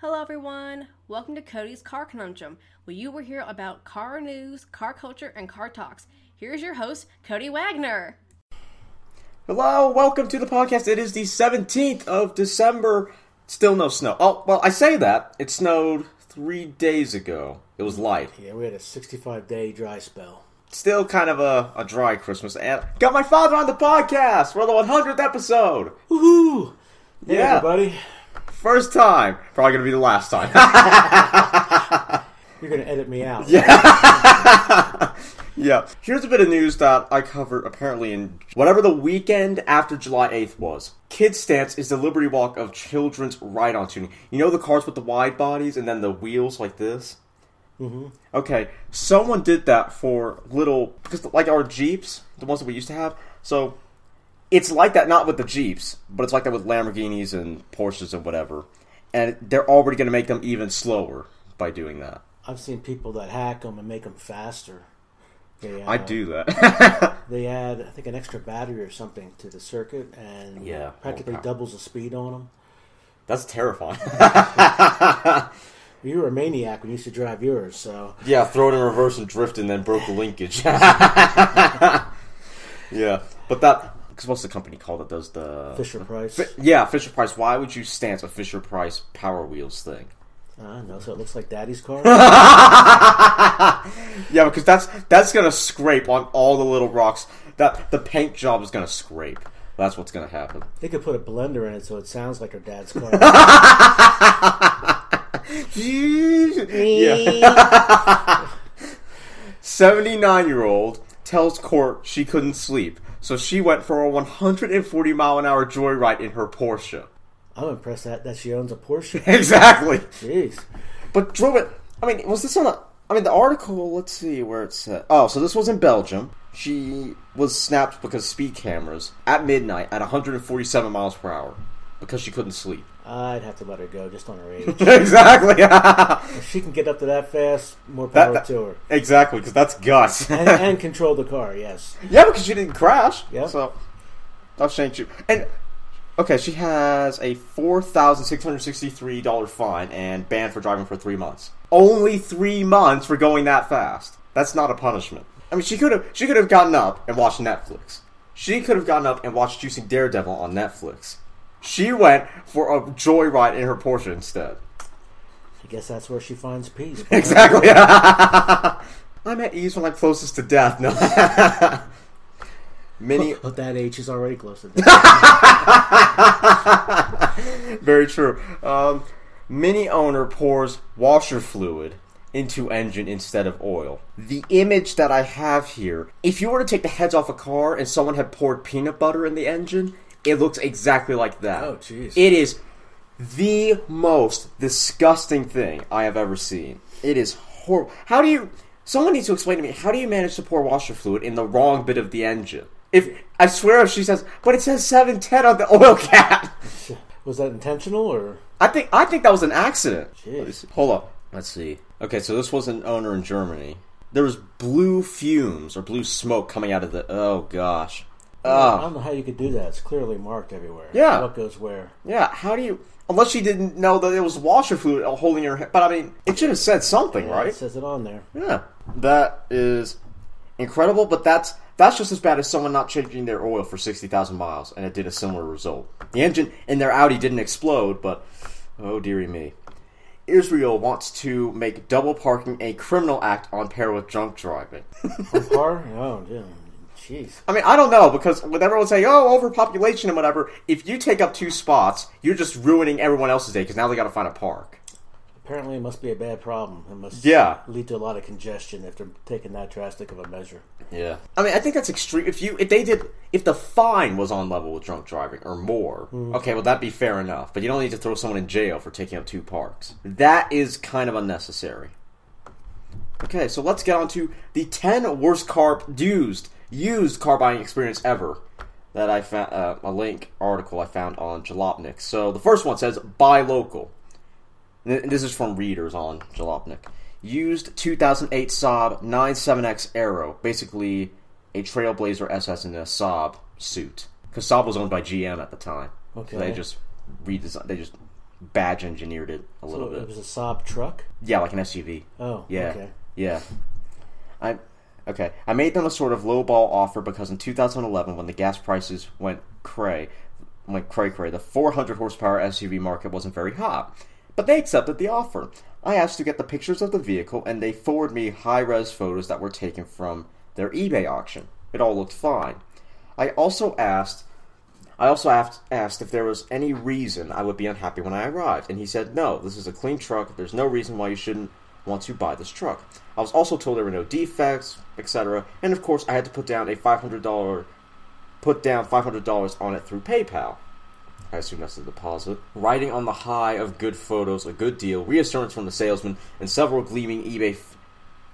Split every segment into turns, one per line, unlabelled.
Hello, everyone. Welcome to Cody's Car Conundrum, where you will hear about car news, car culture, and car talks. Here's your host, Cody Wagner.
Hello, welcome to the podcast. It is the 17th of December. Still no snow. Oh, well, I say that. It snowed three days ago. It was light.
Yeah, we had a 65 day dry spell.
Still kind of a, a dry Christmas. And got my father on the podcast for the 100th episode.
Woohoo! Hey,
Yeah.
everybody.
First time. Probably going to be the last time.
You're going to edit me out.
yeah. Here's a bit of news that I covered apparently in whatever the weekend after July 8th was. Kids Stance is the Liberty Walk of children's ride on tuning. You know the cars with the wide bodies and then the wheels like this? Mm-hmm. Okay, someone did that for little because like our Jeeps, the ones that we used to have. So it's like that not with the Jeeps, but it's like that with Lamborghinis and Porsches and whatever. And they're already going to make them even slower by doing that.
I've seen people that hack them and make them faster. They, uh,
I do that.
They add, I think, an extra battery or something to the circuit and
Yeah.
practically
Oh,
doubles the speed on them.
That's terrifying.
You were a maniac when you used to drive yours, so
yeah, throw it in reverse and drift and then broke the linkage. yeah, but that because what's the company called that does the
Fisher Price.
Fi- yeah, Fisher Price. Why would you stance a Fisher Price Power Wheels thing?
I know, so it looks like Daddy's car.
Yeah, because that's that's gonna scrape on all the little rocks. That the paint job is gonna scrape. That's what's gonna happen.
they could put a blender in it so it sounds like her dad's car.
yeah. 79 year old tells court she couldn't sleep, so she went for a 140 mile an hour joyride in her Porsche.
I'm impressed that, that she owns a Porsche.
Exactly.
Jeez.
But drove it. I mean, was this on a. I mean, the article, let's see where it said. Oh, so this was in Belgium. She was snapped because speed cameras at midnight at 147 miles per hour because she couldn't sleep.
I'd have to let her go just on her age.
exactly.
if she can get up to that fast, more power
that-
to her.
exactly, because that's Gus.
And, and control the car, yes.
Yeah, because she didn't crash.
Yeah.
So I'll change you. And okay, she has a four thousand six hundred sixty-three dollar fine and banned for driving for three months. Only three months for going that fast. That's not a punishment. I mean, she could have she could have gotten up and watched Netflix. She could have gotten up and watched Juicing Daredevil on Netflix. She went for a joyride in her Porsche instead.
I guess that's where she finds peace.
Exactly. I'm at ease when I'm closest to death. No. Many
But that age is already close to death.
Very true. Um, Mini owner pours washer fluid into engine instead of oil. The image that I have here, if you were to take the heads off a car and someone had poured peanut butter in the engine, it looks exactly like that.
Oh, jeez.
It is the most disgusting thing I have ever seen. It is horrible. How do you? Someone needs to explain to me how do you manage to pour washer fluid in the wrong bit of the engine? If I swear, if she says, but it says seven ten on the oil cap.
Was that intentional or?
I think I think that was an accident.
Jeez.
Let me see. Hold up. Let's see. Okay, so this was an owner in Germany. There was blue fumes or blue smoke coming out of the. Oh gosh.
I
Oh
don't know how you could do that. It's clearly marked everywhere.
Yeah.
What goes where?
yeah. How do you? Unless she didn't know that it was washer fluid holding your. hand. But I mean, it should have said something,
Yeah,
right?
It says it on there.
Yeah. That is incredible, but that's that's just as bad as someone not changing their oil for sixty thousand miles, and it did a similar result. The engine in their Audi didn't explode, but oh dearie me. Israel wants to make double parking a criminal act on par with drunk driving.
On par? Oh, yeah. Jeez.
I mean, I don't know because with everyone saying, "Oh, overpopulation and whatever," if you take up two spots, you're just ruining everyone else's day because now they got to find a park.
Apparently, it must be a bad problem. It must
Yeah.
lead to a lot of congestion if they're taking that drastic of a measure.
Yeah. I mean, I think that's extreme. If you if they did if the fine was on level with drunk driving or more, mm-hmm. okay, well that'd be fair enough. But you don't need to throw someone in jail for taking up two parks. That is kind of unnecessary. Okay, so let's get on to the ten worst car used used car buying experience ever. That I found uh, a link article I found on Jalopnik. So the first one says buy local. And This is from readers on Jalopnik. Used 2008 Saab 97X Aero, basically a Trailblazer SS in a Saab suit, because Saab was owned by GM at the time. So
Okay.
they just redesigned. They just badge engineered it a little
So
bit.
it was a Saab truck.
Yeah, like an SUV.
Oh,
Yeah.
Okay.
Yeah. I okay. I made them a sort of lowball offer because in 2011, when the gas prices went cray, went cray cray, the 400 horsepower SUV market wasn't very hot. But they accepted the offer. I asked to get the pictures of the vehicle, and they forwarded me high res photos that were taken from their eBay auction. It all looked fine. I also asked I also asked, asked if there was any reason I would be unhappy when I arrived, and he said, No, this is a clean truck. There's no reason why you shouldn't want to buy this truck. I was also told there were no defects, etc. And of course, I had to put down a $500 put down $500 on it through PayPal. I assume that's the deposit. Riding on the high of good photos, a good deal, reassurance from the salesman, and several gleaming eBay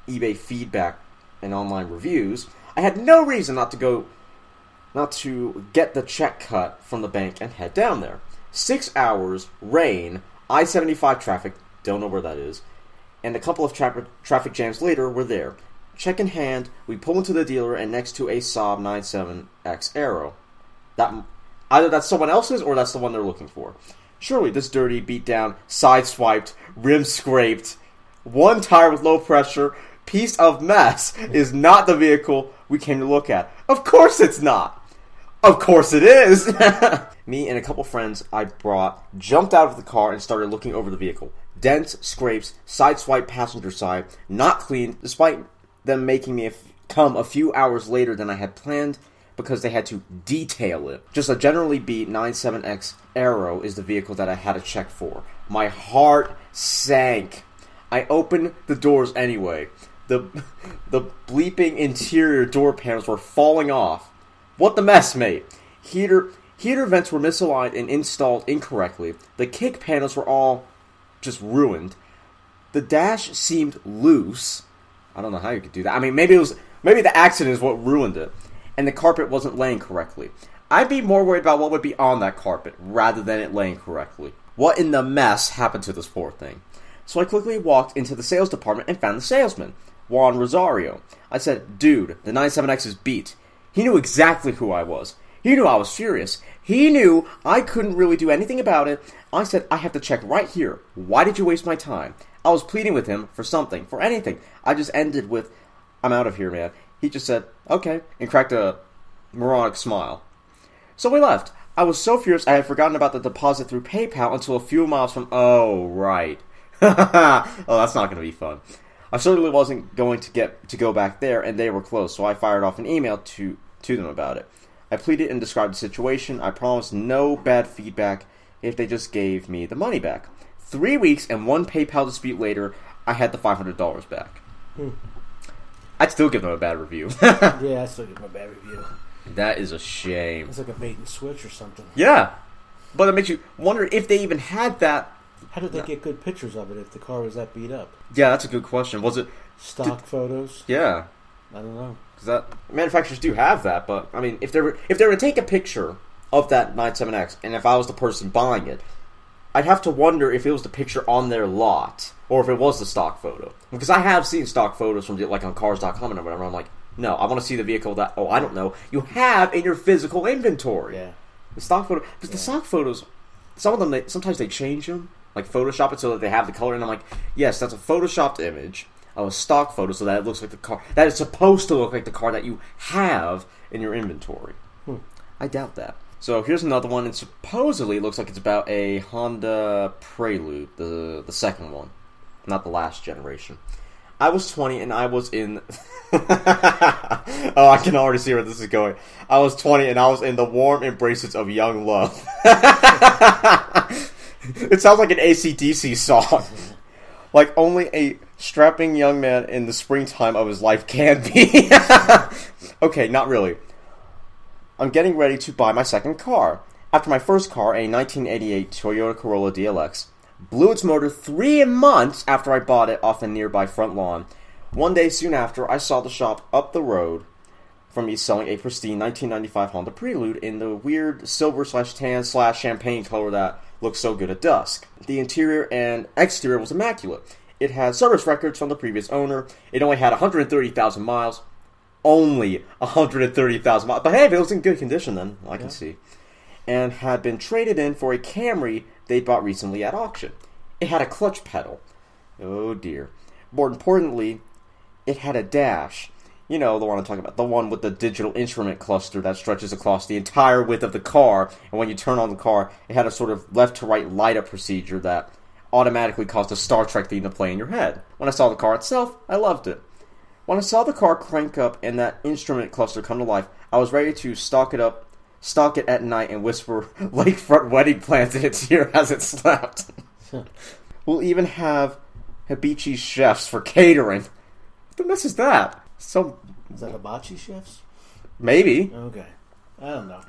eBay feedback and online reviews, I had no reason not to go not to get the check cut from the bank and head down there. Six hours, rain, I 75 traffic, don't know where that is, and a couple of tra- traffic jams later, we're there. Check in hand, we pull into the dealer and next to a Saab 97X Aero. That Either that's someone else's or that's the one they're looking for. Surely this dirty, beat down, sideswiped, rim scraped, one tire with low pressure, piece of mess is not the vehicle we came to look at. Of course it's not! Of course it is! Me and a couple friends I brought jumped out of the car and started looking over the vehicle. Dents, scrapes, sideswipe passenger side, not clean, despite them making me come a few hours later than I had planned because they had to detail it. Just a generally beat 97X Aero is the vehicle that I had to check for. My heart sank. I opened the doors anyway. The the bleeping interior door panels were falling off. What the mess, mate? Heater heater vents were misaligned and installed incorrectly. The kick panels were all just ruined. The dash seemed loose. I don't know how you could do that. I mean, maybe it was maybe the accident is what ruined it, and the carpet wasn't laying correctly. I'd be more worried about what would be on that carpet rather than it laying correctly. What in the mess happened to this poor thing? So I quickly walked into the sales department and found the salesman, Juan Rosario. I said, "Dude, the 97X is beat." He knew exactly who I was. He knew I was furious. He knew I couldn't really do anything about it. I said, I have to check right here. Why did you waste my time? I was pleading with him for something, for anything. I just ended with, I'm out of here, man. He just said, okay, and cracked a moronic smile. So we left. I was so furious I had forgotten about the deposit through PayPal until a few miles from. Oh, right. oh, that's not going to be fun. I certainly wasn't going to get to go back there, and they were closed, so I fired off an email to to them about it. I pleaded and described the situation. I promised no bad feedback if they just gave me the money back. Three weeks and one PayPal dispute later, I had the five hundred dollars back. Hmm. I'd still give them a bad review.
Yeah, I still give them a bad review.
that is a shame.
It's like a bait and switch or something.
Yeah, but it makes you wonder if they even had that.
How did they get good pictures of it if the car was that beat up?
Yeah, that's a good question. Was it?
Stock photos?
Yeah,
I don't know.
Because that manufacturers do have that. But I mean, if they were if they were to take a picture of that 97X, and if I was the person buying it, I'd have to wonder if it was the picture on their lot or if it was the stock photo. Because I have seen stock photos from like on Cars.com and whatever. I'm like, no, I want to see the vehicle that oh I don't know you have in your physical inventory.
Yeah.
The stock photo, because the stock photos, some of them they sometimes they change them, like Photoshop it so that they have the color, and I'm like, yes, that's a photoshopped image of a stock photo, so that it looks like the car that is supposed to look like the car that you have in your inventory. Hmm. I doubt that. So here's another one, and supposedly looks like it's about a Honda Prelude, the the second one, not the last generation. I was 20 and I was in. oh, I can already see where this is going. I was 20 and I was in the warm embraces of young love. it sounds like an ACDC song. like only a strapping young man in the springtime of his life can be. okay, not really. I'm getting ready to buy my second car. After my first car, a 1988 Toyota Corolla DLX, blew its motor three months after I bought it off a nearby front lawn. One day soon after, I saw the shop up the road from me selling a pristine 1995 Honda Prelude in the weird silver slash tan slash champagne color that looks so good at dusk. The interior and exterior was immaculate. It had service records from the previous owner. It only had 130,000 miles. Only 130,000 miles. But hey, if it was in good condition, then I can see. and had been traded in for a Camry they'd bought recently at auction. It had a clutch pedal. Oh dear. More importantly, it had a dash. You know, the one I'm talking about. The one with the digital instrument cluster that stretches across the entire width of the car. And when you turn on the car, it had a sort of left to right light up procedure that automatically caused a Star Trek theme to play in your head. When I saw the car itself, I loved it. When I saw the car crank up and that instrument cluster come to life, I was ready to stalk it up, stalk it at night, and whisper lakefront wedding plans in its ear as it slept. we'll even have hibachi chefs for catering. What the mess is that? So
Is that hibachi chefs?
maybe
Okay. I don't know.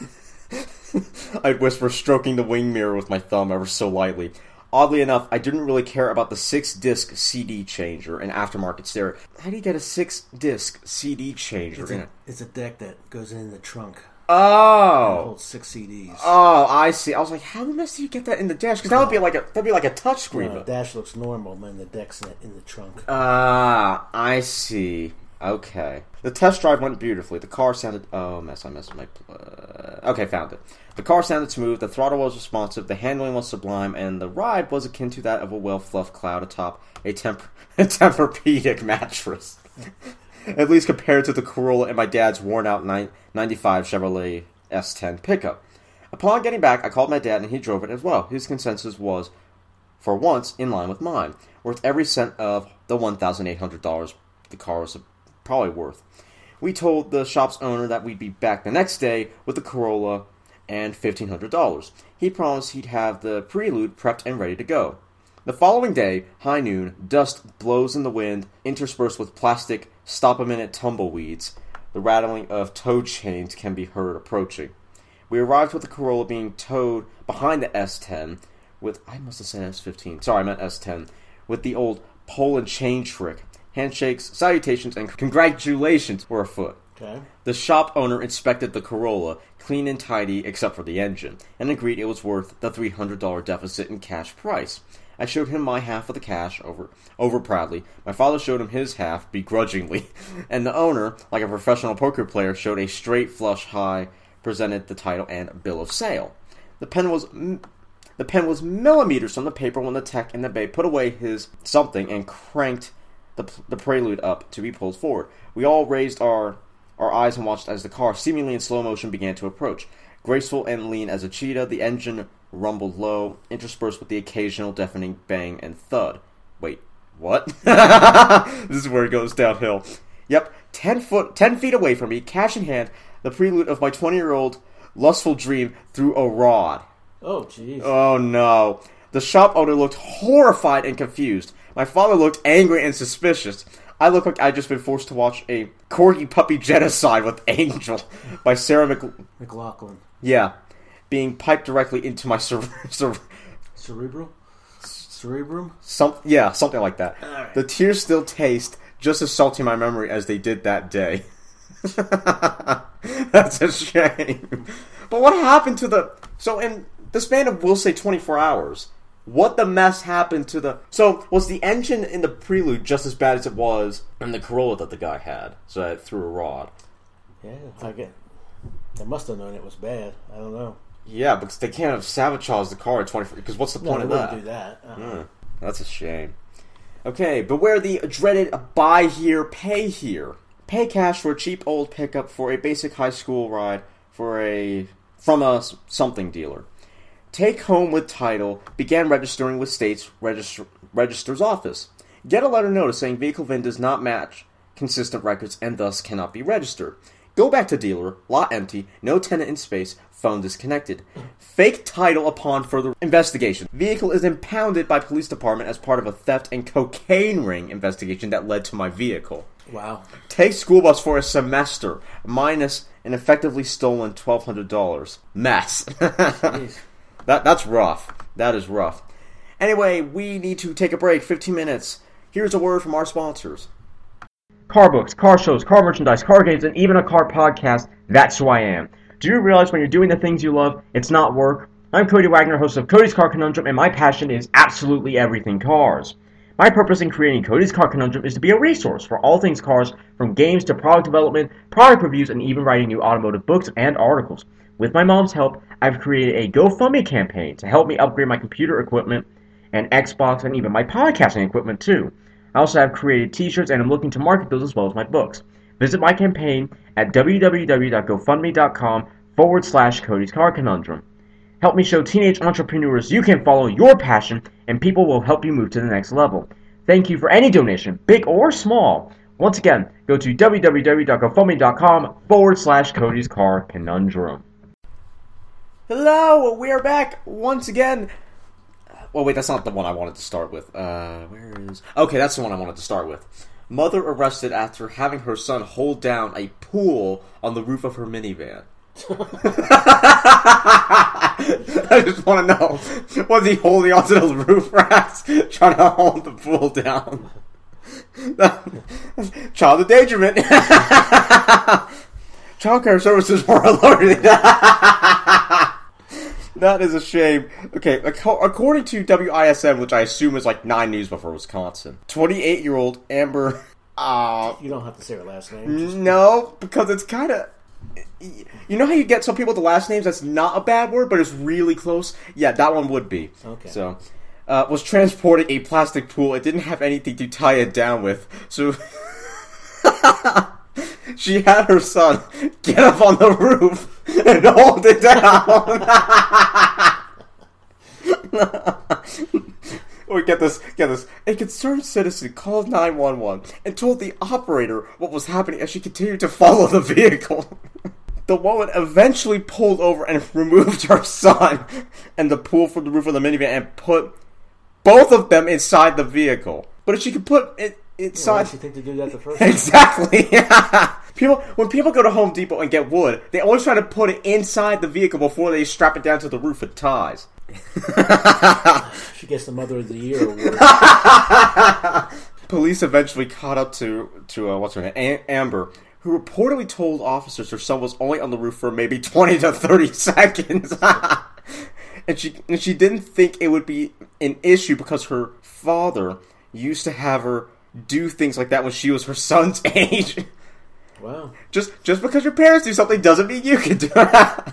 I'd whisper, stroking the wing mirror with my thumb ever so lightly. Oddly enough, I didn't really care about the six disc CD changer and aftermarket stereo. How do you get a six disc CD changer
It's
in
a,
it?
it's a deck that goes in the trunk. It
Oh,
holds six CDs.
oh, I see. I was like, how the mess do you get that in the dash? Because that would be like a that'd be like a touch screen.
Uh, dash looks normal, man. The deck's in, in the trunk.
Ah, I see. Okay. The test drive went beautifully. The car sounded. Oh, mess! I messed my. Uh, okay, found it. The car sounded smooth. The throttle was responsive. The handling was sublime, and the ride was akin to that of a well-fluffed cloud atop a temp a Tempur-Pedic mattress. At least compared to the Corolla and my dad's worn-out 95 Chevrolet S10 pickup. Upon getting back, I called my dad, and he drove it as well. His consensus was for once in line with mine, worth every cent of the $1,800 the car was probably worth. We told the shop's owner that we'd be back the next day with the Corolla and $1,500. He promised he'd have the Prelude prepped and ready to go. The following day, high noon, dust blows in the wind, interspersed with plastic stop a minute tumbleweeds. The rattling of tow chains can be heard approaching. We arrived with the Corolla being towed behind the S10 with I must have said S15. Sorry, I meant S10 with the old pole and chain trick. Handshakes, salutations, and congratulations were afoot.
Okay.
The shop owner inspected the Corolla, clean and tidy except for the engine, and agreed it was worth the $300 deficit in cash price. I showed him my half of the cash over over proudly. My father showed him his half begrudgingly, and the owner, like a professional poker player, showed a straight flush high, presented the title and bill of sale. The pen was m- the pen was millimeters from the paper when the tech in the bay put away his something and cranked the, the prelude up to be pulled forward. We all raised our our eyes and watched as the car, seemingly in slow motion, began to approach. Graceful and lean as a cheetah, the engine rumbled low, interspersed with the occasional deafening bang and thud. Wait, what? this is where it goes downhill. Yep, ten foot, ten feet away from me, cash in hand, the prelude of my twenty-year-old lustful dream through a rod.
Oh, jeez.
Oh no. The shop owner looked horrified and confused. My father looked angry and suspicious. I look like I'd just been forced to watch a corgi puppy genocide with Angel by Sarah Mc.
McLachlan.
Yeah, being piped directly into my cer- cer-
Cerebral? Cerebrum?
some yeah something like that.
Alright.
The tears still taste just as salty in my memory as they did that day. That's a shame. But what happened to the so in the span of we'll say twenty four hours? What the mess happened to the so was the engine in the Prelude just as bad as it was in the Corolla that the guy had? So it threw a rod.
Yeah, I get. They must have known it was bad. I don't know.
Yeah, because they can't have sabotaged the car at twenty. Because what's the
No,
point
they
of that?
do that. Uh-uh.
Hmm, that's a shame. Okay, beware the dreaded buy here, pay here. Pay cash for a cheap old pickup for a basic high school ride for a from a something dealer. Take home with title. Begin registering with state's register, register's office. Get a letter notice saying vehicle VIN does not match consistent records and thus cannot be registered. Go back to dealer, lot empty, no tenant in space, phone disconnected. Fake title upon further investigation. Vehicle is impounded by police department as part of a theft and cocaine ring investigation that led to my vehicle.
Wow.
Take school bus for a semester, minus an effectively stolen twelve hundred dollars. Mess. That that's rough. That is rough. Anyway, we need to take a break. Fifteen minutes. Here's a word from our sponsors. Car books, car shows, car merchandise, car games, and even a car podcast. That's who I am. Do you realize when you're doing the things you love, it's not work? I'm Cody Wagner, host of Cody's Car Conundrum, and my passion is absolutely everything cars. My purpose in creating Cody's Car Conundrum is to be a resource for all things cars, from games to product development, product reviews, and even writing new automotive books and articles.
With my mom's help, I've created a GoFundMe campaign to help me upgrade my computer equipment and Xbox and even my podcasting equipment too. I also have created t-shirts and I'm looking to market those as well as my books. Visit my campaign at www.gofundme.com forward slash Cody's Car Conundrum. Help me show teenage entrepreneurs you can follow your passion and people will help you move to the next level. Thank you for any donation, big or small. Once again, go to www.gofundme.com forward slash Cody's Car Conundrum.
Hello, we're back once again. Well, wait, that's not the one I wanted to start with. Uh, where is? Okay, that's the one I wanted to start with. Mother arrested after having her son hold down a pool on the roof of her minivan. I just want to know was he holding onto those roof racks, trying to hold the pool down? Child endangerment. Child care services were alerted. That is a shame. Okay, according to WISN, which I assume is like Nine News before Wisconsin, 28 year old Amber. Uh,
You don't have to say her last name. Just,
no, because it's kind of. You know how you get some people the last names that's not a bad word, but it's really close? Yeah, that one would be.
Okay.
So, uh, was transporting a plastic pool. It didn't have anything to tie it down with. So, she had her son get up on the roof and hold it down. Or get this, get this. A concerned citizen called 911 and told the operator what was happening as she continued to follow the vehicle. The woman eventually pulled over and removed her son and the pool from the roof of the minivan and put both of them inside the vehicle. But if she could put it
does she think to do that the first?
Exactly. people when people go to Home Depot and get wood, they always try to put it inside the vehicle before they strap it down to the roof with ties.
She gets the Mother of the Year award.
Police eventually caught up to to uh, what's her name, A- Amber, who reportedly told officers her son was only on the roof for maybe twenty to thirty seconds, and she and she didn't think it would be an issue because her father used to have her do things like that when she was her son's age.
Wow.
just just because your parents do something doesn't mean you can do it.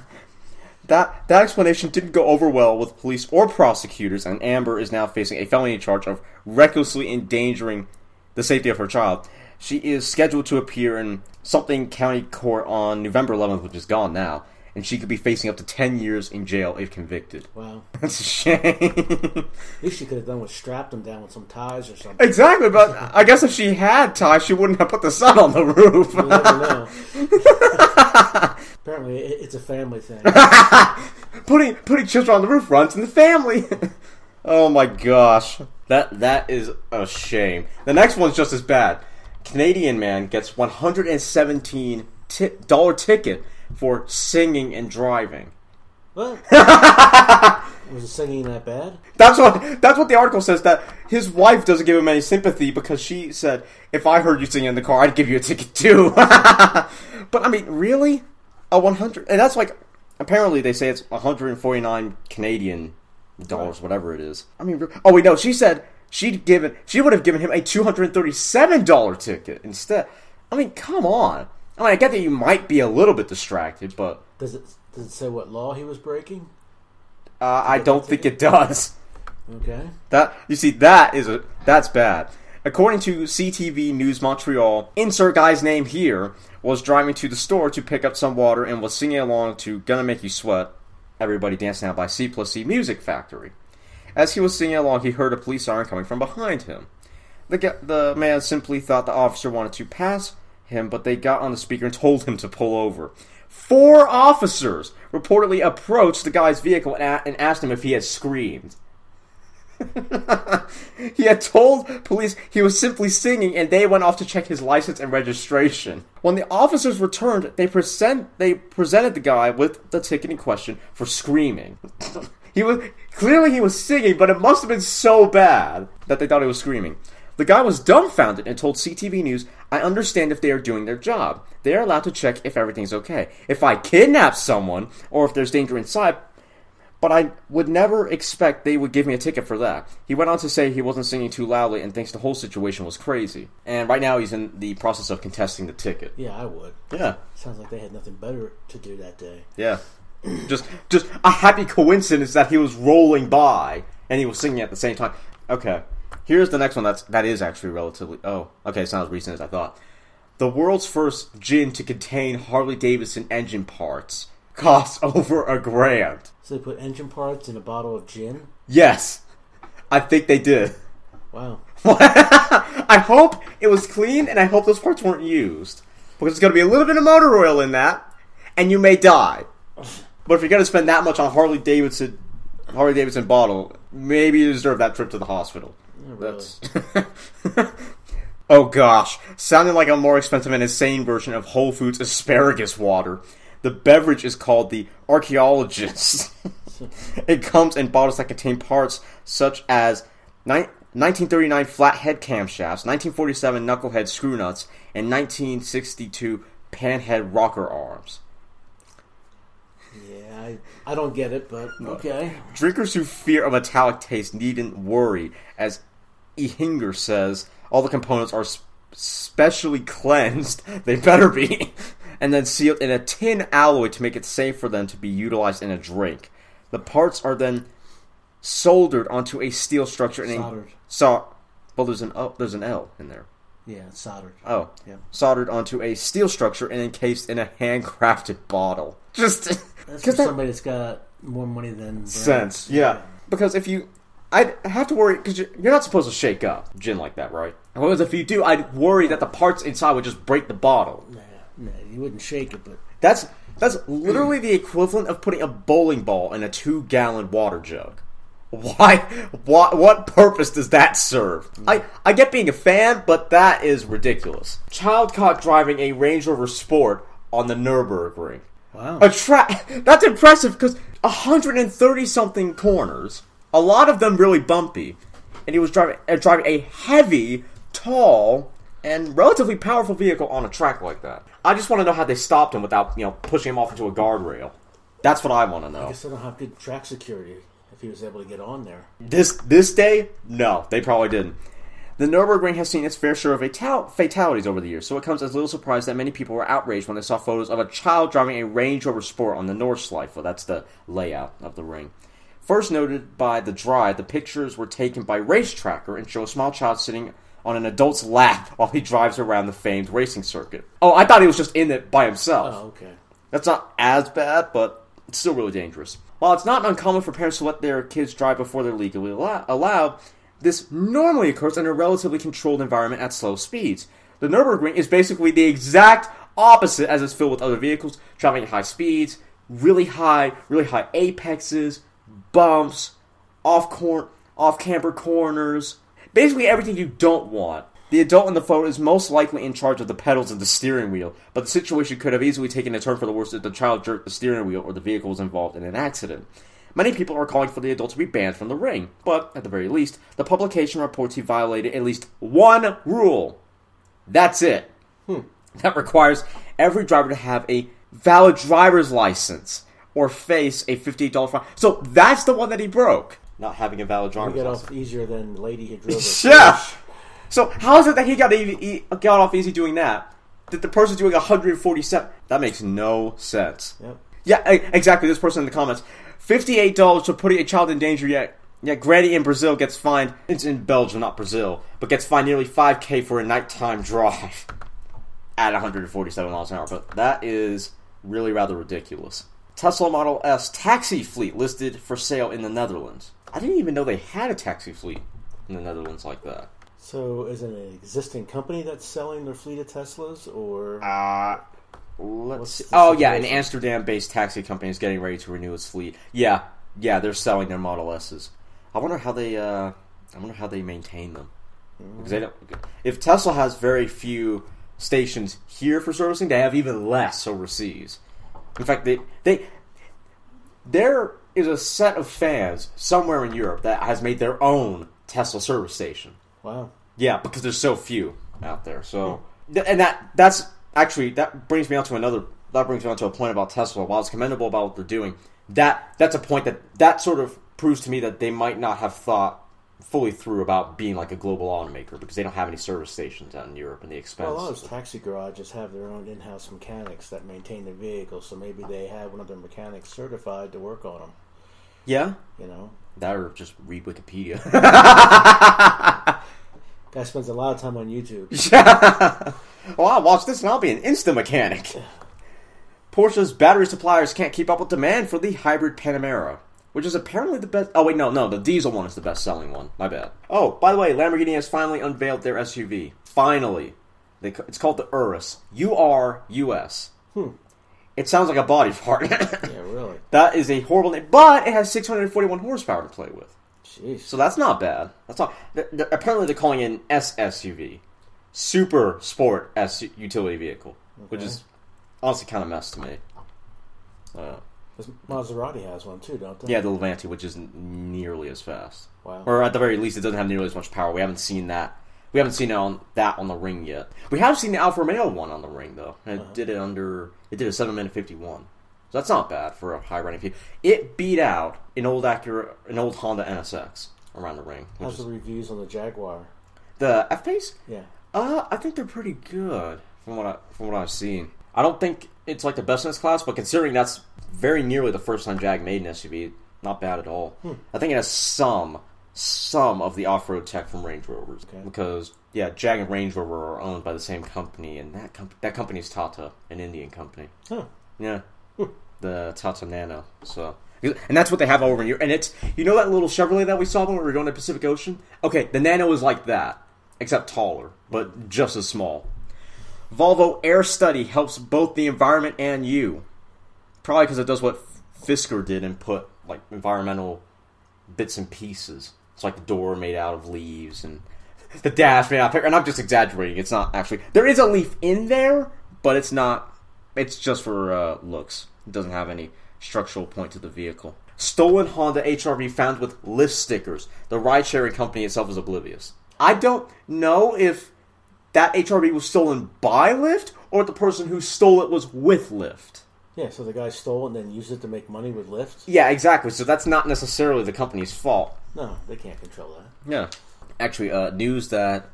that that explanation didn't go over well with police or prosecutors, and Amber is now facing a felony charge of recklessly endangering the safety of her child. She is scheduled to appear in something county court on November 11th, which is gone now, and she could be facing up to 10 years in jail if convicted.
Wow.
That's a shame.
At least she could have done was strapped him down with some ties or something.
exactly, but I guess if she had ties, she wouldn't have put the sun on the roof.
You never know. Apparently, it's a family thing.
putting putting children on the roof runs in the family. oh my gosh, that that is a shame. The next one's just as bad. Canadian man gets one hundred and seventeen dollar ticket for singing and driving.
What? Was the singing that bad?
That's what that's what the article says. That his wife doesn't give him any sympathy because she said, "If I heard you singing in the car, I'd give you a ticket too." but I mean, really, a one hundred, and that's like apparently they say it's one hundred and forty nine Canadian dollars, whatever it is. I mean, oh wait, no, she said she'd given she would have given him a two hundred and thirty seven dollar ticket instead. I mean, come on. I mean, I get that you might be a little bit distracted, but
Does it does it say what law he was breaking?
uh, I don't think it does.
Okay.
That you see, that is a that's bad. According to CTV News Montreal, insert guy's name here was driving to the store to pick up some water and was singing along to "Gonna Make You Sweat." Everybody Dance Now by C plus C Music Factory. As he was singing along, he heard a police siren coming from behind him. The the man simply thought the officer wanted to pass him, but they got on the speaker and told him to pull over. Four officers reportedly approached the guy's vehicle and, asked him if he had screamed. he had told police he was simply singing and they went off to check his license and registration. When the officers returned, they present they presented the guy with the ticket in question for screaming. he was clearly he was singing, but it must have been so bad that they thought he was screaming. The guy was dumbfounded and told CTV News, I understand if they are doing their job. They are allowed to check if everything's okay. If I kidnap someone, or if there's danger inside, but I would never expect they would give me a ticket for that. He went on to say he wasn't singing too loudly and thinks the whole situation was crazy. And right now he's in the process of contesting the ticket.
Yeah, I would.
Yeah,
Sounds like they had nothing better to do that day.
yeah. just just a happy coincidence that he was rolling by and he was singing at the same time. Okay. Here's the next one that's that is actually relatively oh, okay, it's not as recent as I thought. The world's first gin to contain Harley Davidson engine parts costs over a grand.
So they put engine parts in a bottle of gin.
Yes. I think they did.
Wow.
I hope it was clean and I hope those parts weren't used. Because there's going to be a little bit of motor oil in that, and you may die. But if you're going to spend that much on Harley Davidson, Harley Davidson bottle, maybe you deserve that trip to the hospital.
Really.
That's. oh gosh, sounding like a more expensive and insane version of Whole Foods asparagus water. The beverage is called the Archaeologist. it comes in bottles that contain parts such as ni- 1939 flathead camshafts, 1947 knucklehead screw nuts, and 1962 panhead rocker arms.
Yeah, I, I don't get it, but okay.
Drinkers who fear a metallic taste needn't worry, as Ehinger says, all the components are sp- specially cleansed. They better be. and then sealed in a tin alloy to make it safe for them to be utilized in a drink. The parts are then soldered onto a steel structure and
Soldered.
So, well, there's an oh, there's an L in there.
Yeah, soldered.
Oh,
Yeah.
soldered onto a steel structure and encased in a handcrafted bottle. Just because that
somebody that's got more money than
sense, yeah. Because if you, I'd have to worry because you're, you're not supposed to shake up gin like that, right? Whereas if you do, I'd worry that the parts inside would just break the bottle.
Nah, nah, you wouldn't shake it, but
That's that's literally the equivalent of putting a bowling ball in a two-gallon water jug. Why? What? What purpose does that serve? Hmm. I I get being a fan, but that is ridiculous. Child caught driving a Range Rover Sport on the Nurburgring.
wow.
A tra- That's impressive because 130 something corners, a lot of them really bumpy, and he was driving uh, driving a heavy, tall, and relatively powerful vehicle on a track like that. I just want to know how they stopped him without you know pushing him off into a guardrail. That's what I want to know.
I guess they don't have good track security if he was able to get on there.
This this day, no, they probably didn't. The Nurburgring has seen its fair share of fatal- fatalities over the years, so it comes as little surprise that many people were outraged when they saw photos of a child driving a Range Rover Sport on the Nordschleife. That's the layout of the ring. First noted by the Drive, the pictures were taken by Race Tracker and show a small child sitting on an adult's lap while he drives around the famed racing circuit. Oh, I thought he was just in it by himself.
Oh, okay.
That's not as bad, but it's still really dangerous. While it's not uncommon for parents to let their kids drive before they're legally allow- allowed, this normally occurs in a relatively controlled environment at slow speeds. The Nürburgring is basically the exact opposite as it's filled with other vehicles traveling at high speeds, really high, really high apexes, bumps, off cor- off camber corners, basically everything you don't want. The adult in the photo is most likely in charge of the pedals and the steering wheel, but the situation could have easily taken a turn for the worse if the child jerked the steering wheel or the vehicle was involved in an accident. Many people are calling for the adult to be banned from the ring, but at the very least, the publication reports he violated at least one rule. That's it. Hmm. That requires every driver to have a valid driver's license or face a $58 fine. So that's the one that he broke. Not having a valid
We
driver's
get
license.
off easier than lady who drove it.
Yeah. So how is it that he got e- e- got off easy doing that? That the person doing 147? That makes no sense.
Yep.
Yeah, exactly. This person in the comments, fifty-eight dollars for putting a child in danger. Yet, yet Granny in Brazil gets fined. It's in Belgium, not Brazil, but gets fined nearly five k for a nighttime drive at 147 miles an hour. But that is really rather ridiculous. Tesla Model S taxi fleet listed for sale in the Netherlands. I didn't even know they had a taxi fleet in the Netherlands like that.
So, is it an existing company that's selling their fleet of Teslas, or
Uh, let's see.
the
Oh yeah, an? Amsterdam-based taxi company is getting ready to renew its fleet. Yeah, yeah, they're selling their Model S's. I wonder how they. Uh, I wonder how they maintain them because they don't. If Tesla has very few stations here for servicing, they have even less overseas. In fact, they they there is a set of fans somewhere in Europe that has made their own Tesla service station.
wow?
Yeah, because there's so few out there. So, and that that's actually that brings me on to another. That brings me on to a point about Tesla. While it's commendable about what they're doing, that that's a point that that sort of proves to me that they might not have thought fully through about being like a global automaker because they don't have any service stations out in Europe and the expense.
Well, a lot of those taxi garages have their own in-house mechanics that maintain the vehicles, so maybe they have one of their mechanics certified to work on them.
yeah,
You know,
that or just read Wikipedia.
guy spends a lot of time on YouTube.
well, I'll watch this and I'll be an insta mechanic. Porsche's battery suppliers can't keep up with demand for the hybrid Panamera, which is apparently the best. Oh wait, no, no, the diesel one is the best selling one. My bad. Oh, by the way, Lamborghini has finally unveiled their SUV. Finally, they, it's called the Urus. U R U S. Hmm. It sounds like a body part.
Yeah, really.
that is a horrible name, but it has 641 horsepower to play with.
Jeez.
So that's not bad. That's not. th- th- apparently, they're calling it an SSUV, super sport S utility vehicle, which is honestly kind of mess to me. Uh,
Maserati has one too, don't they?
yeah, the Levante, which isn't nearly as fast,
Wow.
or at the very least, it doesn't have nearly as much power. We haven't seen that. We haven't seen it on that on the ring yet. We have seen the Alfa Romeo one on the ring though. And it did it under. It did a seven minute fifty one. So that's not bad for a high running vehicle. It beat out an old Acura, an old Honda NSX around the ring.
How's
is-
the reviews on the Jaguar?
The F pace?
Yeah.
Uh, I think they're pretty good from what I from what I've seen. I don't think it's like the best in its class, but considering that's very nearly the first time Jag made an SUV, not bad at all. Hmm. I think it has some some of the off road tech from Range Rovers
Okay.
because yeah, Jag and Range Rover are owned by the same company, and that comp- that company is Tata, an Indian company.
Huh.
Yeah, hmm. the Tata Nano. So, and that's what they have over in Europe. And it's you know that little Chevrolet that we saw when we were going to Pacific Ocean. Okay, the Nano is like that, except taller, but just as small. Volvo Air Study helps both the environment and you. Probably because it does what Fisker did and put like environmental bits and pieces. It's like the door made out of leaves and the dash made out of paper. And I'm just exaggerating. It's not actually. There is a leaf in there, but it's not. It's just for uh, looks. It doesn't have any structural point to the vehicle. Stolen Honda HRV found with Lyft stickers. The ride sharing company itself is oblivious. I don't know if that HRV was stolen by Lyft or the person who stole it was with Lyft.
Yeah, so the guy stole it and then used it to make money with Lyft?
Yeah, exactly. So that's not necessarily the company's fault.
No, they can't control that.
Yeah. Actually, uh, news that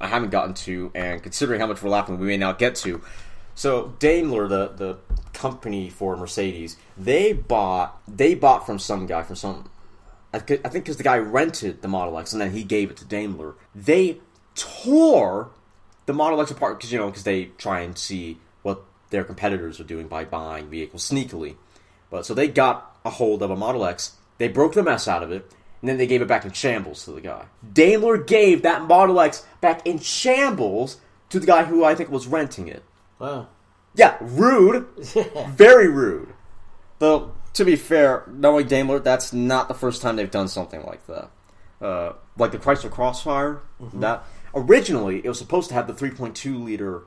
I haven't gotten to, and considering how much we're laughing, we may not get to. So Daimler, the the company for Mercedes, they bought they bought from some guy from some. I, could- I think because the guy rented the Model X and then he gave it to Daimler. They tore the Model X apart because you know because they try and see what their competitors are doing by buying vehicles sneakily. But so they got a hold of a Model X, they broke the mess out of it, and then they gave it back in shambles to the guy. Daimler gave that Model X back in shambles to the guy who I think was renting it.
Wow.
Yeah, rude. Very rude. Though, to be fair, knowing Daimler, that's not the first time they've done something like that. Uh, like the Chrysler Crossfire, that originally it was supposed to have the 3.2 liter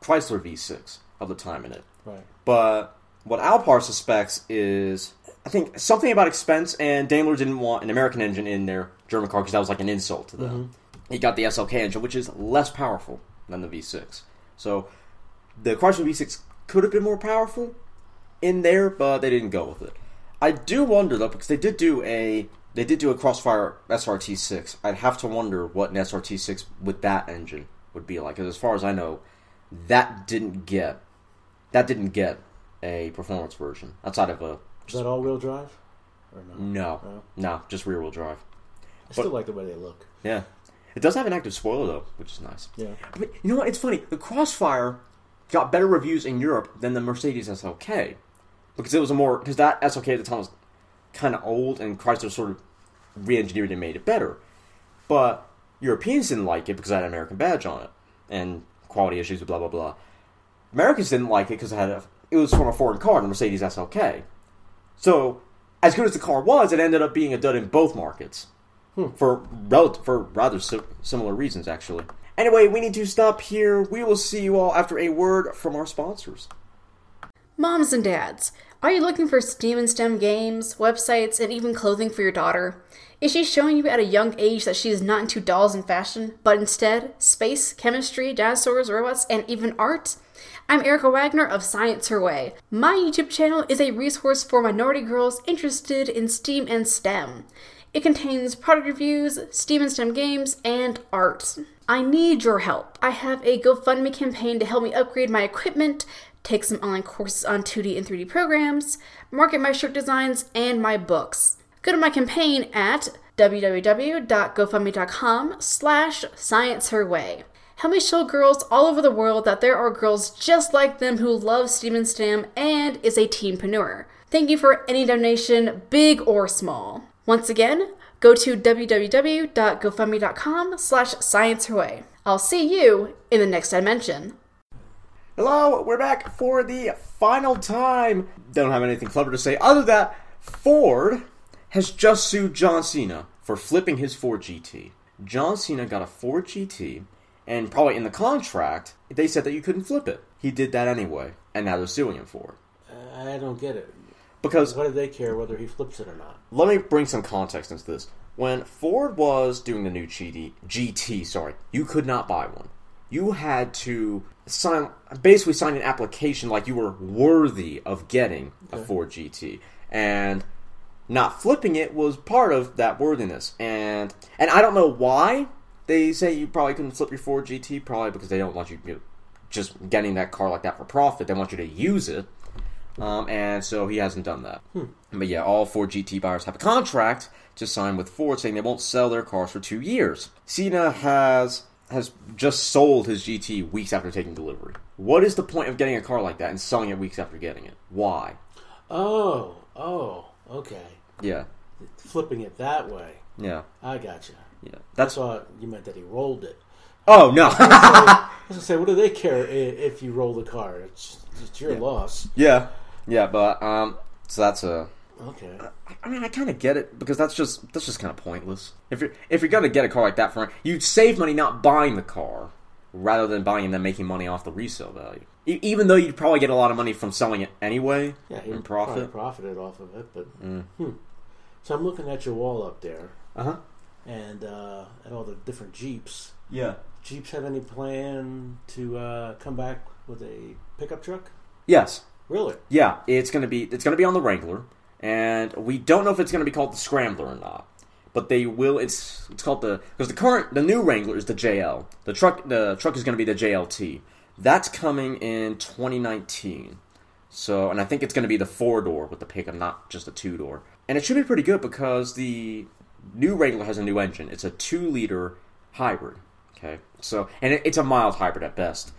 Chrysler V6 of the time in it.
Right.
But what Alpar suspects is, I think, something about expense, and Daimler didn't want an American engine in their German car because that was like an insult to them. Mm-hmm. He got the SLK engine, which is less powerful than the V6. So the Chrysler V6 could have been more powerful in there, but they didn't go with it. I do wonder though, because they did do a they did do a Crossfire SRT6. I'd have to wonder what an SRT6 with that engine would be like. Because as far as I know, that didn't get that didn't get a performance version outside of a
Is that all wheel drive? Or no?
no,
No.
no, just rear wheel drive.
I still like the way they look.
Yeah, it does have an active spoiler though, which is nice.
Yeah.
Mean, you know what? It's funny. The Crossfire got better reviews in Europe than the Mercedes SLK because it was a more because that SLK at the time was kind of old, and Chrysler sort of re-engineered and made it better. But Europeans didn't like it because it had an American badge on it and quality issues, with blah blah blah. Americans didn't like it because it had a, it was from a foreign car, the Mercedes SLK. So, as good as the car was, it ended up being a dud in both markets hmm. for rel- for rather si- similar reasons, actually. Anyway, we need to stop here. We will see you all after a word from our sponsors.
Moms and dads, are you looking for STEAM and STEM games, websites, and even clothing for your daughter? Is she showing you at a young age that she is not into dolls and fashion, but instead space, chemistry, dinosaurs, robots, and even art? I'm Erica Wagner of Science Her Way. My YouTube channel is a resource for minority girls interested in STEAM and STEM. It contains product reviews, Steam and STEM games, and art. I need your help. I have a GoFundMe campaign to help me upgrade my equipment, take some online courses on 2D and 3D programs, market my shirt designs, and my books. Go to my campaign at www.gofundme.com slash scienceherway. Help me show girls all over the world that there are girls just like them who love STEAM and STEM and is a teenpreneur. Thank you for any donation, big or small. Once again, go to www.gofundme.com slash scienceherway. I'll see you in the next dimension.
Hello, we're back for the final time. Don't have anything clever to say other than that Ford has just sued John Cena for flipping his Ford GT. John Cena got a Ford GT, and probably in the contract, they said that you couldn't flip it. He did that anyway, and now they're suing him for it.
Uh, I don't get it.
Because
What do they care whether he flips it or not?
let me bring some context into this. When Ford was doing the new GT, GT, sorry, you could not buy one. You had to sign, basically sign an application like you were worthy of getting a Ford GT, and not flipping it was part of that worthiness. And and I don't know why they say you probably couldn't flip your Ford GT, probably because they don't want you, you know, just getting that car like that for profit. They want you to use it. Um, and so he hasn't done that. But yeah, all Ford GT buyers have a contract to sign with Ford saying they won't sell their cars for two years. Cena has has just sold his GT weeks after taking delivery. What is the point of getting a car like that and selling it weeks after getting it? Why?
Oh, oh, okay.
Yeah,
Flipping it that way.
yeah,
I gotcha.
yeah. That's
thought you meant that he rolled it.
oh no.
I was gonna say, what do they care if you roll the car? It's, it's your loss.
yeah, yeah, but um, so that's a.
Okay.
I mean, I kind of get it because that's just that's just kind of pointless. If you're if you're gonna get a car like that for you'd save money not buying the car rather than buying and then making money off the resale value. E- even though you'd probably get a lot of money from selling it anyway
Yeah, probably
profit.
profited off of it, but
Mm.
hmm. so I'm looking at your wall up there,
Uh huh.
and uh, at all the different Jeeps.
Yeah.
Jeeps have any plan to uh, come back with a pickup truck?
Yes.
Really?
Yeah. It's gonna be it's gonna be on the Wrangler, and we don't know if it's gonna be called the Scrambler or not. But they will. It's it's called the because the current the new Wrangler is the JL. The truck the truck is going to be the JLT. That's coming in 2019. So and I think it's going to be the four door with the pickup, not just a two door. And it should be pretty good because the new Wrangler has a new engine. It's a two liter hybrid. Okay, so and it, it's a mild hybrid at best,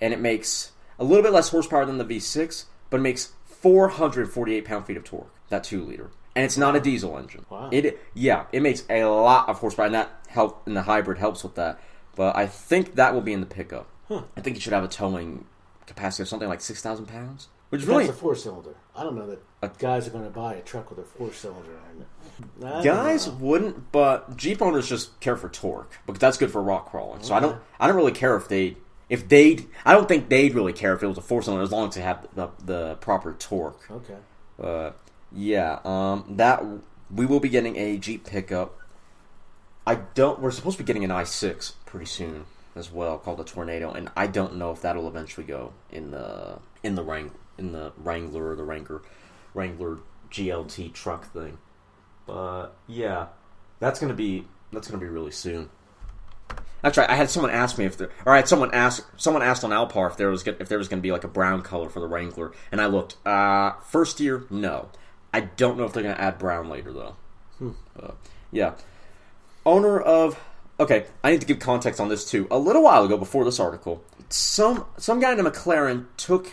and it makes a little bit less horsepower than the V6, but it makes 448 pound feet of torque. That two liter, and it's not a diesel engine.
Wow.
It yeah, it makes a lot of horsepower, and that help and the hybrid helps with that. But I think that will be in the pickup.
Huh.
I think it should have a towing capacity of something like six thousand pounds, which
That's
really
a four cylinder. I don't know that
Uh,
guys are going to buy a truck with a four cylinder in it.
Guys
know.
wouldn't, but Jeep owners just care for torque because that's good for rock crawling. So I don't, I don't really care if they, if they, I don't think they'd really care if it was a four cylinder as long as they have the the proper torque.
Okay.
Uh, yeah, um, that we will be getting a Jeep pickup. I don't. We're supposed to be getting an i6 pretty soon as well, called the Tornado, and I don't know if that'll eventually go in the in the Wrang in the Wrangler or the Wrangler Wrangler JLT truck thing. But yeah, that's gonna be that's gonna be really soon. That's right. I had someone ask me if there, or I had someone ask someone asked on Alpar if there was if there was going to be like a brown color for the Wrangler, and I looked. Uh, first year, no. I don't know if they're going to add brown later though. Uh, yeah. Owner of okay, I need to give context on this too. A little while ago, before this article, some some guy in a McLaren took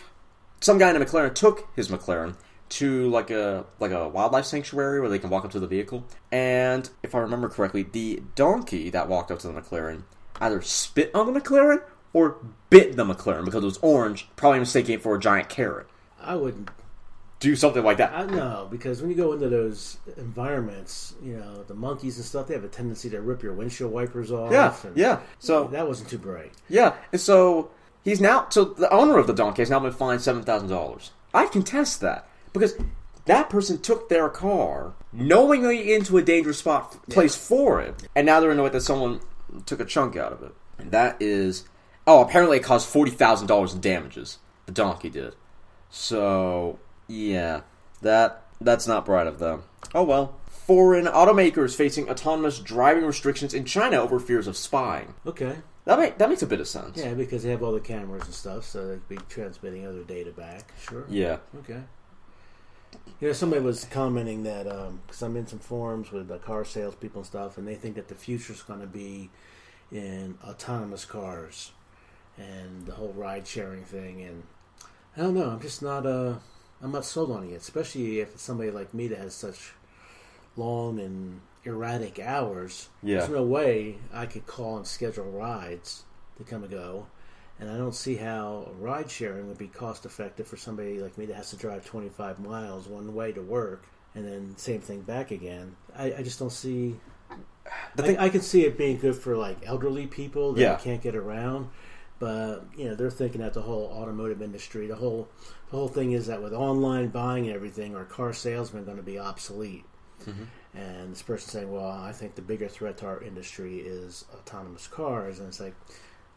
some guy in a McLaren took his McLaren to like a like a wildlife sanctuary where they can walk up to the vehicle. And if I remember correctly, the donkey that walked up to the McLaren either spit on the McLaren or bit the McLaren because it was orange, probably mistaking it for a giant carrot.
I wouldn't.
Do something like that.
I know because when you go into those environments, you know the monkeys and stuff, they have a tendency to rip your windshield wipers off.
Yeah,
and
yeah. So
that wasn't too bright.
Yeah, and so he's now so the owner of the donkey has now been fined seven thousand dollars. I contest that because that person took their car knowingly into a dangerous spot place for it, and now they're annoyed that someone took a chunk out of it. And that is oh, apparently it caused forty thousand dollars in damages. The donkey did. So yeah, that that's not bright of them. Oh well. foreign automakers facing autonomous driving restrictions in China over fears of spying.
Okay.
That make, that makes a bit of sense.
Yeah, because they have all the cameras and stuff, so they could be transmitting other data back. Sure.
Yeah.
Okay. You know, somebody was commenting that because I'm in some forums with the car salespeople and stuff, and they think that the future's going to be in autonomous cars and the whole ride-sharing thing. And I don't know. I'm just not. Uh, I'm not sold on it yet, especially if it's somebody like me that has such long and erratic hours.
Yeah.
There's no way I could call and schedule rides to come and go. And I don't see how ride sharing would be cost effective for somebody like me that has to drive 25 miles one way to work and then same thing back again. I, I just don't see.
The
I,
thing-
I can see it being good for like elderly people that
Yeah.
can't get around, but you know they're thinking that the whole automotive industry, the whole the whole thing is that with online buying and everything, are car salesmen going to be obsolete?
Mm-hmm.
And this person saying, "Well, I think the bigger threat to our industry is autonomous cars," and it's like,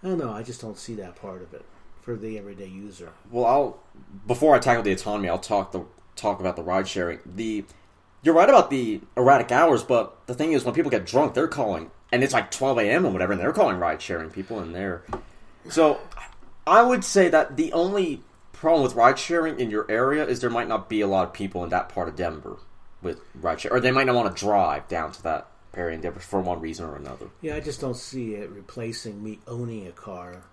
I don't know. I just don't see that part of it for the everyday user.
Well, I'll before I tackle the autonomy, I'll talk the talk about the ride sharing. The you're right about the erratic hours, but the thing is, when people get drunk, they're calling, and it's like 12 a.m. or whatever, and they're calling ride sharing people, and they're so. I would say that the only problem with ride sharing in your area is there might not be a lot of people in that part of Denver with ride share, or they might not want to drive down to that area in Denver for one reason or another.
Yeah, I just don't see it replacing me owning a car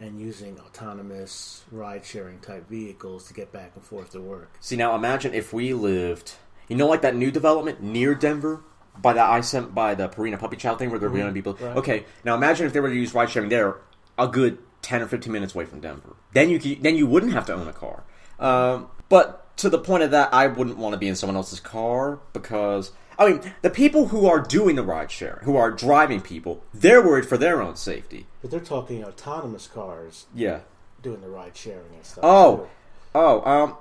and using autonomous ride-sharing type vehicles to get back and forth to work.
See now, imagine if we lived, you know, like that new development near Denver, by the I sent by the Purina Puppy Chow thing, where they're going to people.
Right.
Okay, now imagine if they were to use ride sharing there, a good ten or fifteen minutes away from Denver. Then you could, then you wouldn't have to own a car. Um, but to the point of that, I wouldn't want to be in someone else's car because. I mean, the people who are doing the ride sharing, who are driving people, they're worried for their own safety.
But they're talking autonomous cars
Yeah.
doing the ride-sharing and stuff.
Oh,
too.
oh, um,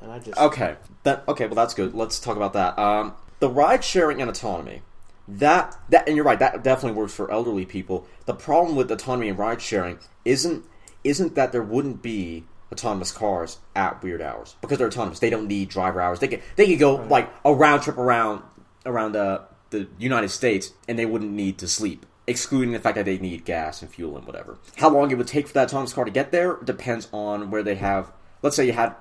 and I just
Okay. That okay. Well, that's good. Let's talk about that. Um, the ride sharing and autonomy. That that and you're right. That definitely works for elderly people. The problem with autonomy and ride sharing isn't isn't that there wouldn't be autonomous cars at weird hours because they're autonomous. They don't need driver hours. They could they could go like a round trip around around uh, the United States and they wouldn't need to sleep. Excluding the fact that they need gas and fuel and whatever. How long it would take for that autonomous car to get there depends on where they have. Let's say you had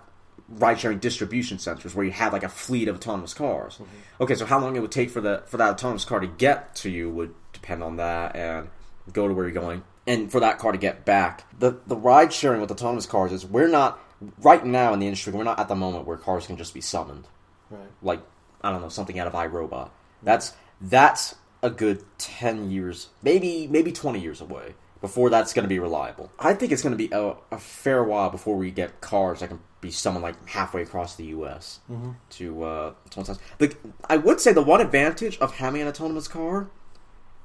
ride sharing distribution centers where you had like a fleet of autonomous cars. Mm-hmm. Okay, so how long it would take for the for that autonomous car to get to you would depend on that and go to where you're going. And for that car to get back. The the ride sharing with autonomous cars is we're not right now in the industry, we're not at the moment where cars can just be summoned.
right.
Like I don't know, something out of iRobot. Mm-hmm. That's that's a good ten years, maybe maybe twenty years away before that's going to be reliable. I think it's going to be a, a fair while before we get cars that can be summoned like halfway across the U.S. to uh, autonomous. The, I would say the one advantage of having an autonomous car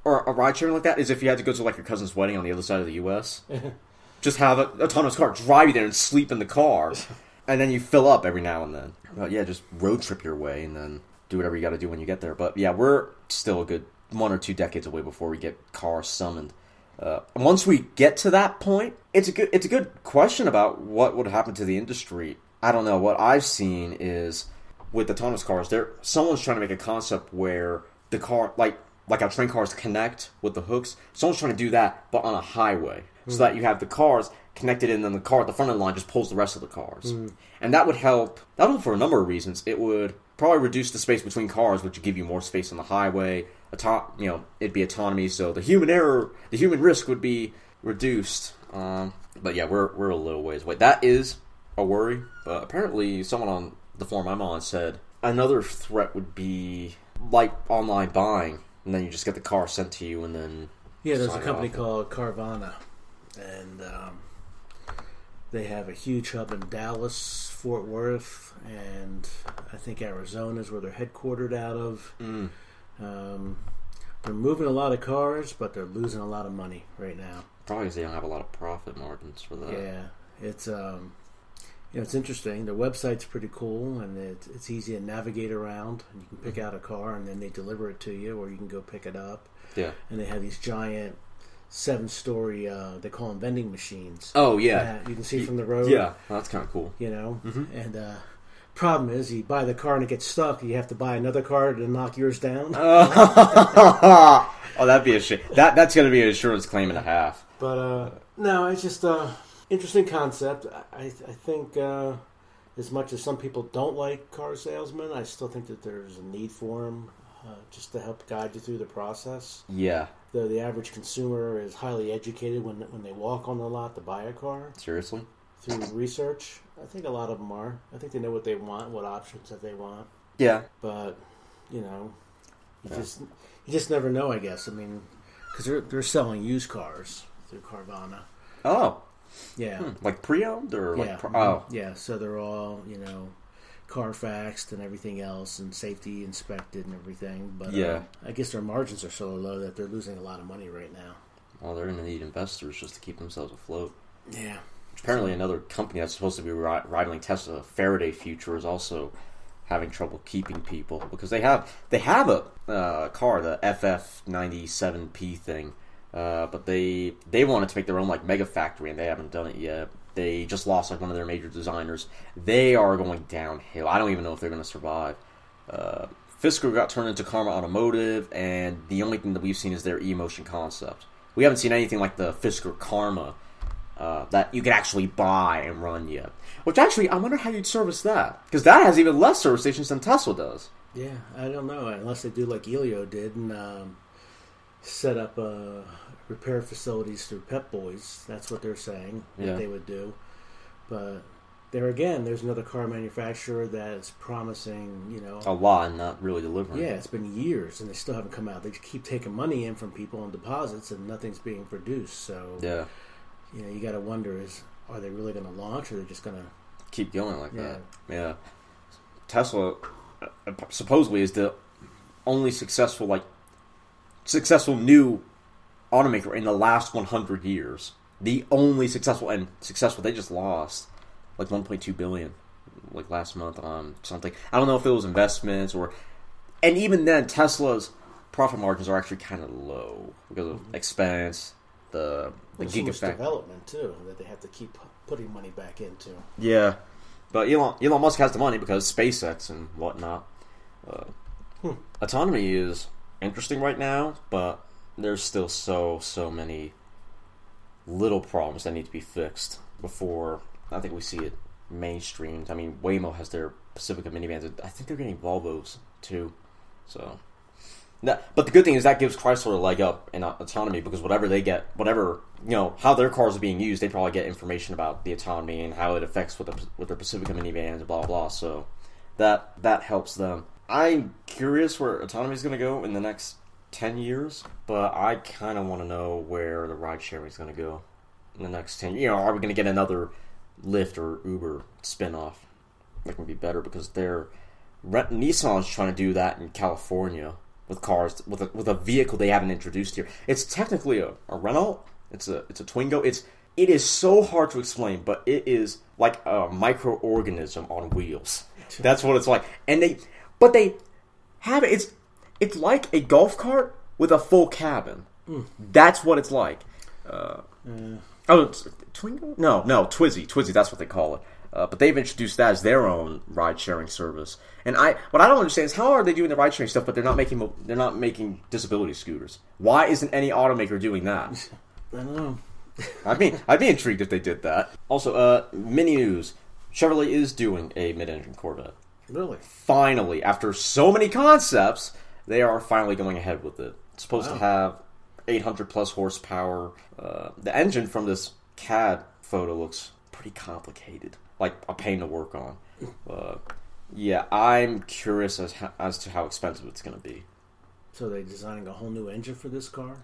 or a ride sharing like that is if you had to go to like your cousin's wedding on the other side of the U.S. just have an autonomous car drive you there and sleep in the car, and then you fill up every now and then. But yeah, just road trip your way and then do whatever you got to do when you get there. But yeah, we're still a good one or two decades away before we get cars summoned. Uh, once we get to that point, it's a good it's a good question about what would happen to the industry. I don't know. What I've seen is with autonomous cars, there someone's trying to make a concept where the car like like how train cars connect with the hooks. Someone's trying to do that, but on a highway, so that you have the cars connected, and then the car at the front of the line just pulls the rest of the cars, and that would help. That would help for a number of reasons. It would probably reduce the space between cars, which would give you more space on the highway. Auto- you know, it'd be autonomy, so the human error, the human risk would be reduced. Um, but yeah, we're we're a little ways away. That is a worry, but apparently someone on the forum I'm on said another threat would be like online buying, and then you just get the car sent to you, and then
Yeah, there's a company called Carvana, and um, they have a huge hub in Dallas, Fort Worth, and I think Arizona is where they're headquartered out of.
Mm.
Um, they're moving a lot of cars, but they're losing a lot of money right now.
Probably because they don't have a lot of profit margins for that.
Yeah, it's um, you know, it's interesting. Their website's pretty cool, and it, it's easy to navigate around. And you can pick out a car, and then they deliver it to you, or you can go pick it up.
Yeah.
And they have these giant seven-story, uh, they call them vending machines.
Oh yeah.
you can see from the road.
Yeah, that's kind of cool.
you know, and uh, Problem is, you buy the car and it gets stuck. You have to buy another car to knock yours down.
oh, that'd be a shit. That that's gonna be an insurance claim and a half.
But uh, no, it's just a interesting concept. I, I think uh, as much as some people don't like car salesmen, I still think that there's a need for them uh, just to help guide you through the process.
Yeah,
Though the average consumer is highly educated when when they walk on the lot to buy a car
seriously.
through research, I think a lot of them are. I think they know what they want, what options that they want.
Yeah,
But you know, you
Yeah.
just you just never know. I guess. I mean, because they're they're selling used cars through Carvana.
Oh,
Yeah.
hmm, like pre-owned or like
Yeah.
oh,
Yeah. So they're all you know, Carfaxed and everything else, and safety inspected and everything. But
Yeah.
uh, I guess their margins are so low that they're losing a lot of money right now.
well, they're gonna need investors just to keep themselves afloat.
Yeah.
Apparently, another company that's supposed to be ri- rivaling Tesla, Faraday Future, is also having trouble keeping people because they have they have a uh, car, the FF97P thing, uh, but they they wanted to make their own like mega factory and they haven't done it yet. They just lost like one of their major designers. They are going downhill. I don't even know if they're going to survive. Uh, Fisker got turned into Karma Automotive, and the only thing that we've seen is their e-motion concept. We haven't seen anything like the Fisker Karma uh, that you could actually buy and run yet. Which actually, I wonder how you'd service that because that has even less service stations than Tesla does.
Yeah. I don't know unless they do like Elio did and um, set up uh, repair facilities through Pep Boys. That's what they're saying that
Yeah.
they would do. But there again, there's another car manufacturer that is promising, you know,
A lot and not really delivering.
Yeah, it's been years and they still haven't come out. They keep taking money in from people on deposits and nothing's being produced. So
Yeah.
You know, you got to wonder: is are they really going to launch, or they're they just going to?
Keep going like
Yeah.
that. Yeah. Tesla uh, supposedly is the only successful like successful new automaker in the last 100 years. The only successful and successful they just lost like 1.2 billion like last month on something. I don't know if it was investments or and even then Tesla's profit margins are actually kind of low because of expense, the the
so much development too that they have to keep putting money back into.
Yeah, but Elon Elon Musk has the money because SpaceX and whatnot. Uh,
Hmm.
Autonomy is interesting right now, but there's still so so many little problems that need to be fixed before I think we see it mainstreamed. I mean, Waymo has their Pacifica minivans. I think they're getting Volvos too. So, that, but the good thing is that gives Chrysler a leg up in autonomy because whatever they get, whatever you know, how their cars are being used, they probably get information about the autonomy and how it affects with the with their Pacifica minivans, and blah blah. So that that helps them. I'm curious where autonomy is going to go in the next ten years, but I kind of want to know where the ride sharing is going to go in the next ten. You know, are we going to get another Lyft or Uber spinoff? That can be better because they're Re- Nissan's trying to do that in California with cars with a, with a vehicle they haven't introduced here. It's technically a, a Renault. It's a it's a Twingo. It's it is so hard to explain, but it is like a microorganism on wheels. That's what it's like. And they but they have it. It's it's like a golf cart with a full cabin. That's what it's like. Uh, Oh, it's Twingo? No, no, Twizzy. Twizy, that's what they call it. Uh, but they've introduced that as their own ride-sharing service. And I, what I don't understand is how are they doing the ride-sharing stuff, but they're not making they're not making disability scooters. Why isn't any automaker doing that?
I don't know.
I mean, I'd be intrigued if they did that. Also, uh, mini news: Chevrolet is doing a mid-engine Corvette.
Really?
Finally, after so many concepts, they are finally going ahead with it. It's supposed to have 800 plus horsepower. Uh, the engine from this CAD photo looks pretty complicated, like a pain to work on. Uh, yeah, I'm curious as as to how expensive it's going to be.
So they're designing a whole new engine for this car?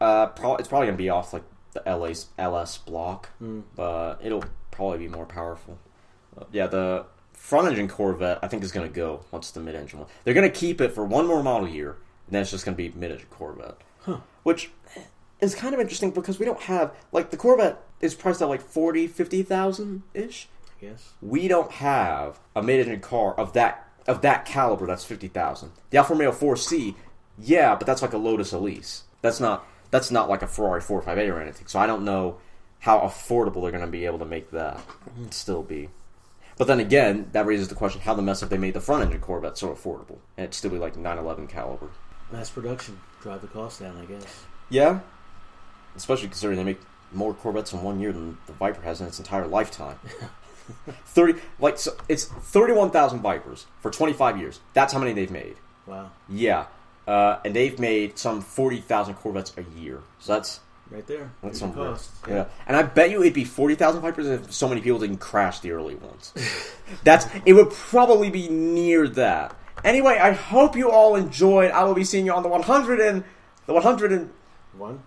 Uh, pro- it's probably going to be off like the LA's LS block, but it'll probably be more powerful. Uh, yeah, the front engine Corvette I think is going to go once the mid engine one. They're going to keep it for one more model year, and then it's just going to be mid engine Corvette, huh. which is kind of interesting because we don't have like the Corvette is priced at like 40, 50,000 ish.
Guess.
We don't have a mid engine car of that of that caliber that's fifty thousand. The Alfa Romeo 4C, yeah, but that's like a Lotus Elise. That's not that's not like a Ferrari 458 or anything. So I don't know how affordable they're going to be able to make that. It'd still be. But then again, that raises the question: How the mess if they made the front engine Corvette so affordable and it'd still be like 911 caliber?
Mass production drive the cost down, I guess.
Yeah, especially considering they make more Corvettes in one year than the Viper has in its entire lifetime. Thirty, like so it's thirty-one thousand Vipers for twenty-five years. That's how many they've made.
Wow,
Yeah, uh, and they've made some forty thousand Corvettes a year. So that's
right there.
that's some
cost.
Yeah, and I bet you it'd be forty thousand Vipers if so many people didn't crash the early ones. that's it would probably be near that. Anyway, I hope you all enjoyed. I will be seeing you on the one hundred and the one hundred and
One?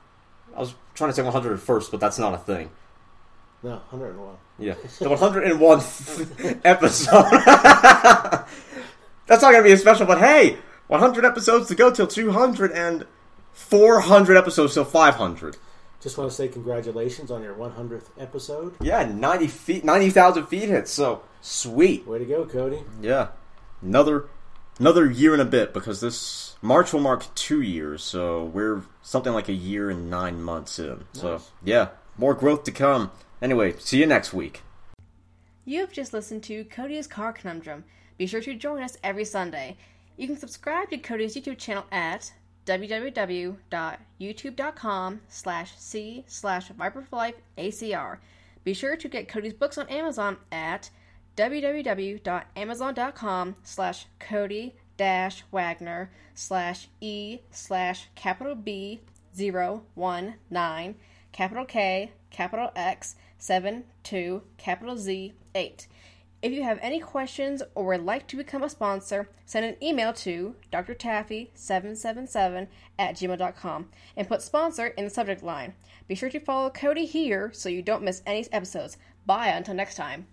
I was trying to say one hundred first, but that's not a thing.
No, 101.
Yeah, the 101th episode. That's not going to be a special, but hey, 100 episodes to go till 200 and 400 episodes till 500.
Just want to say congratulations on your 100th episode.
Yeah, 90 feet, 90,000 feet hits. So sweet.
Way to go, Cody.
Yeah, another another year and a bit because this March will mark two years. So we're something like a year and nine months in. So yeah, more growth to come. Anyway, see you next week.
You have just listened to Cody's Car Conundrum. Be sure to join us every Sunday. You can subscribe to Cody's YouTube channel at www.youtube.com slash c slash Viper ACR. Be sure to get Cody's books on Amazon at www.amazon.com slash Cody dash Wagner slash E slash capital B zero one nine capital K capital X seven two capital Z eight. If you have any questions or would like to become a sponsor, send an email to drtaffy777 at gmail.com and put sponsor in the subject line. Be sure to follow Cody here so you don't miss any episodes. Bye until next time.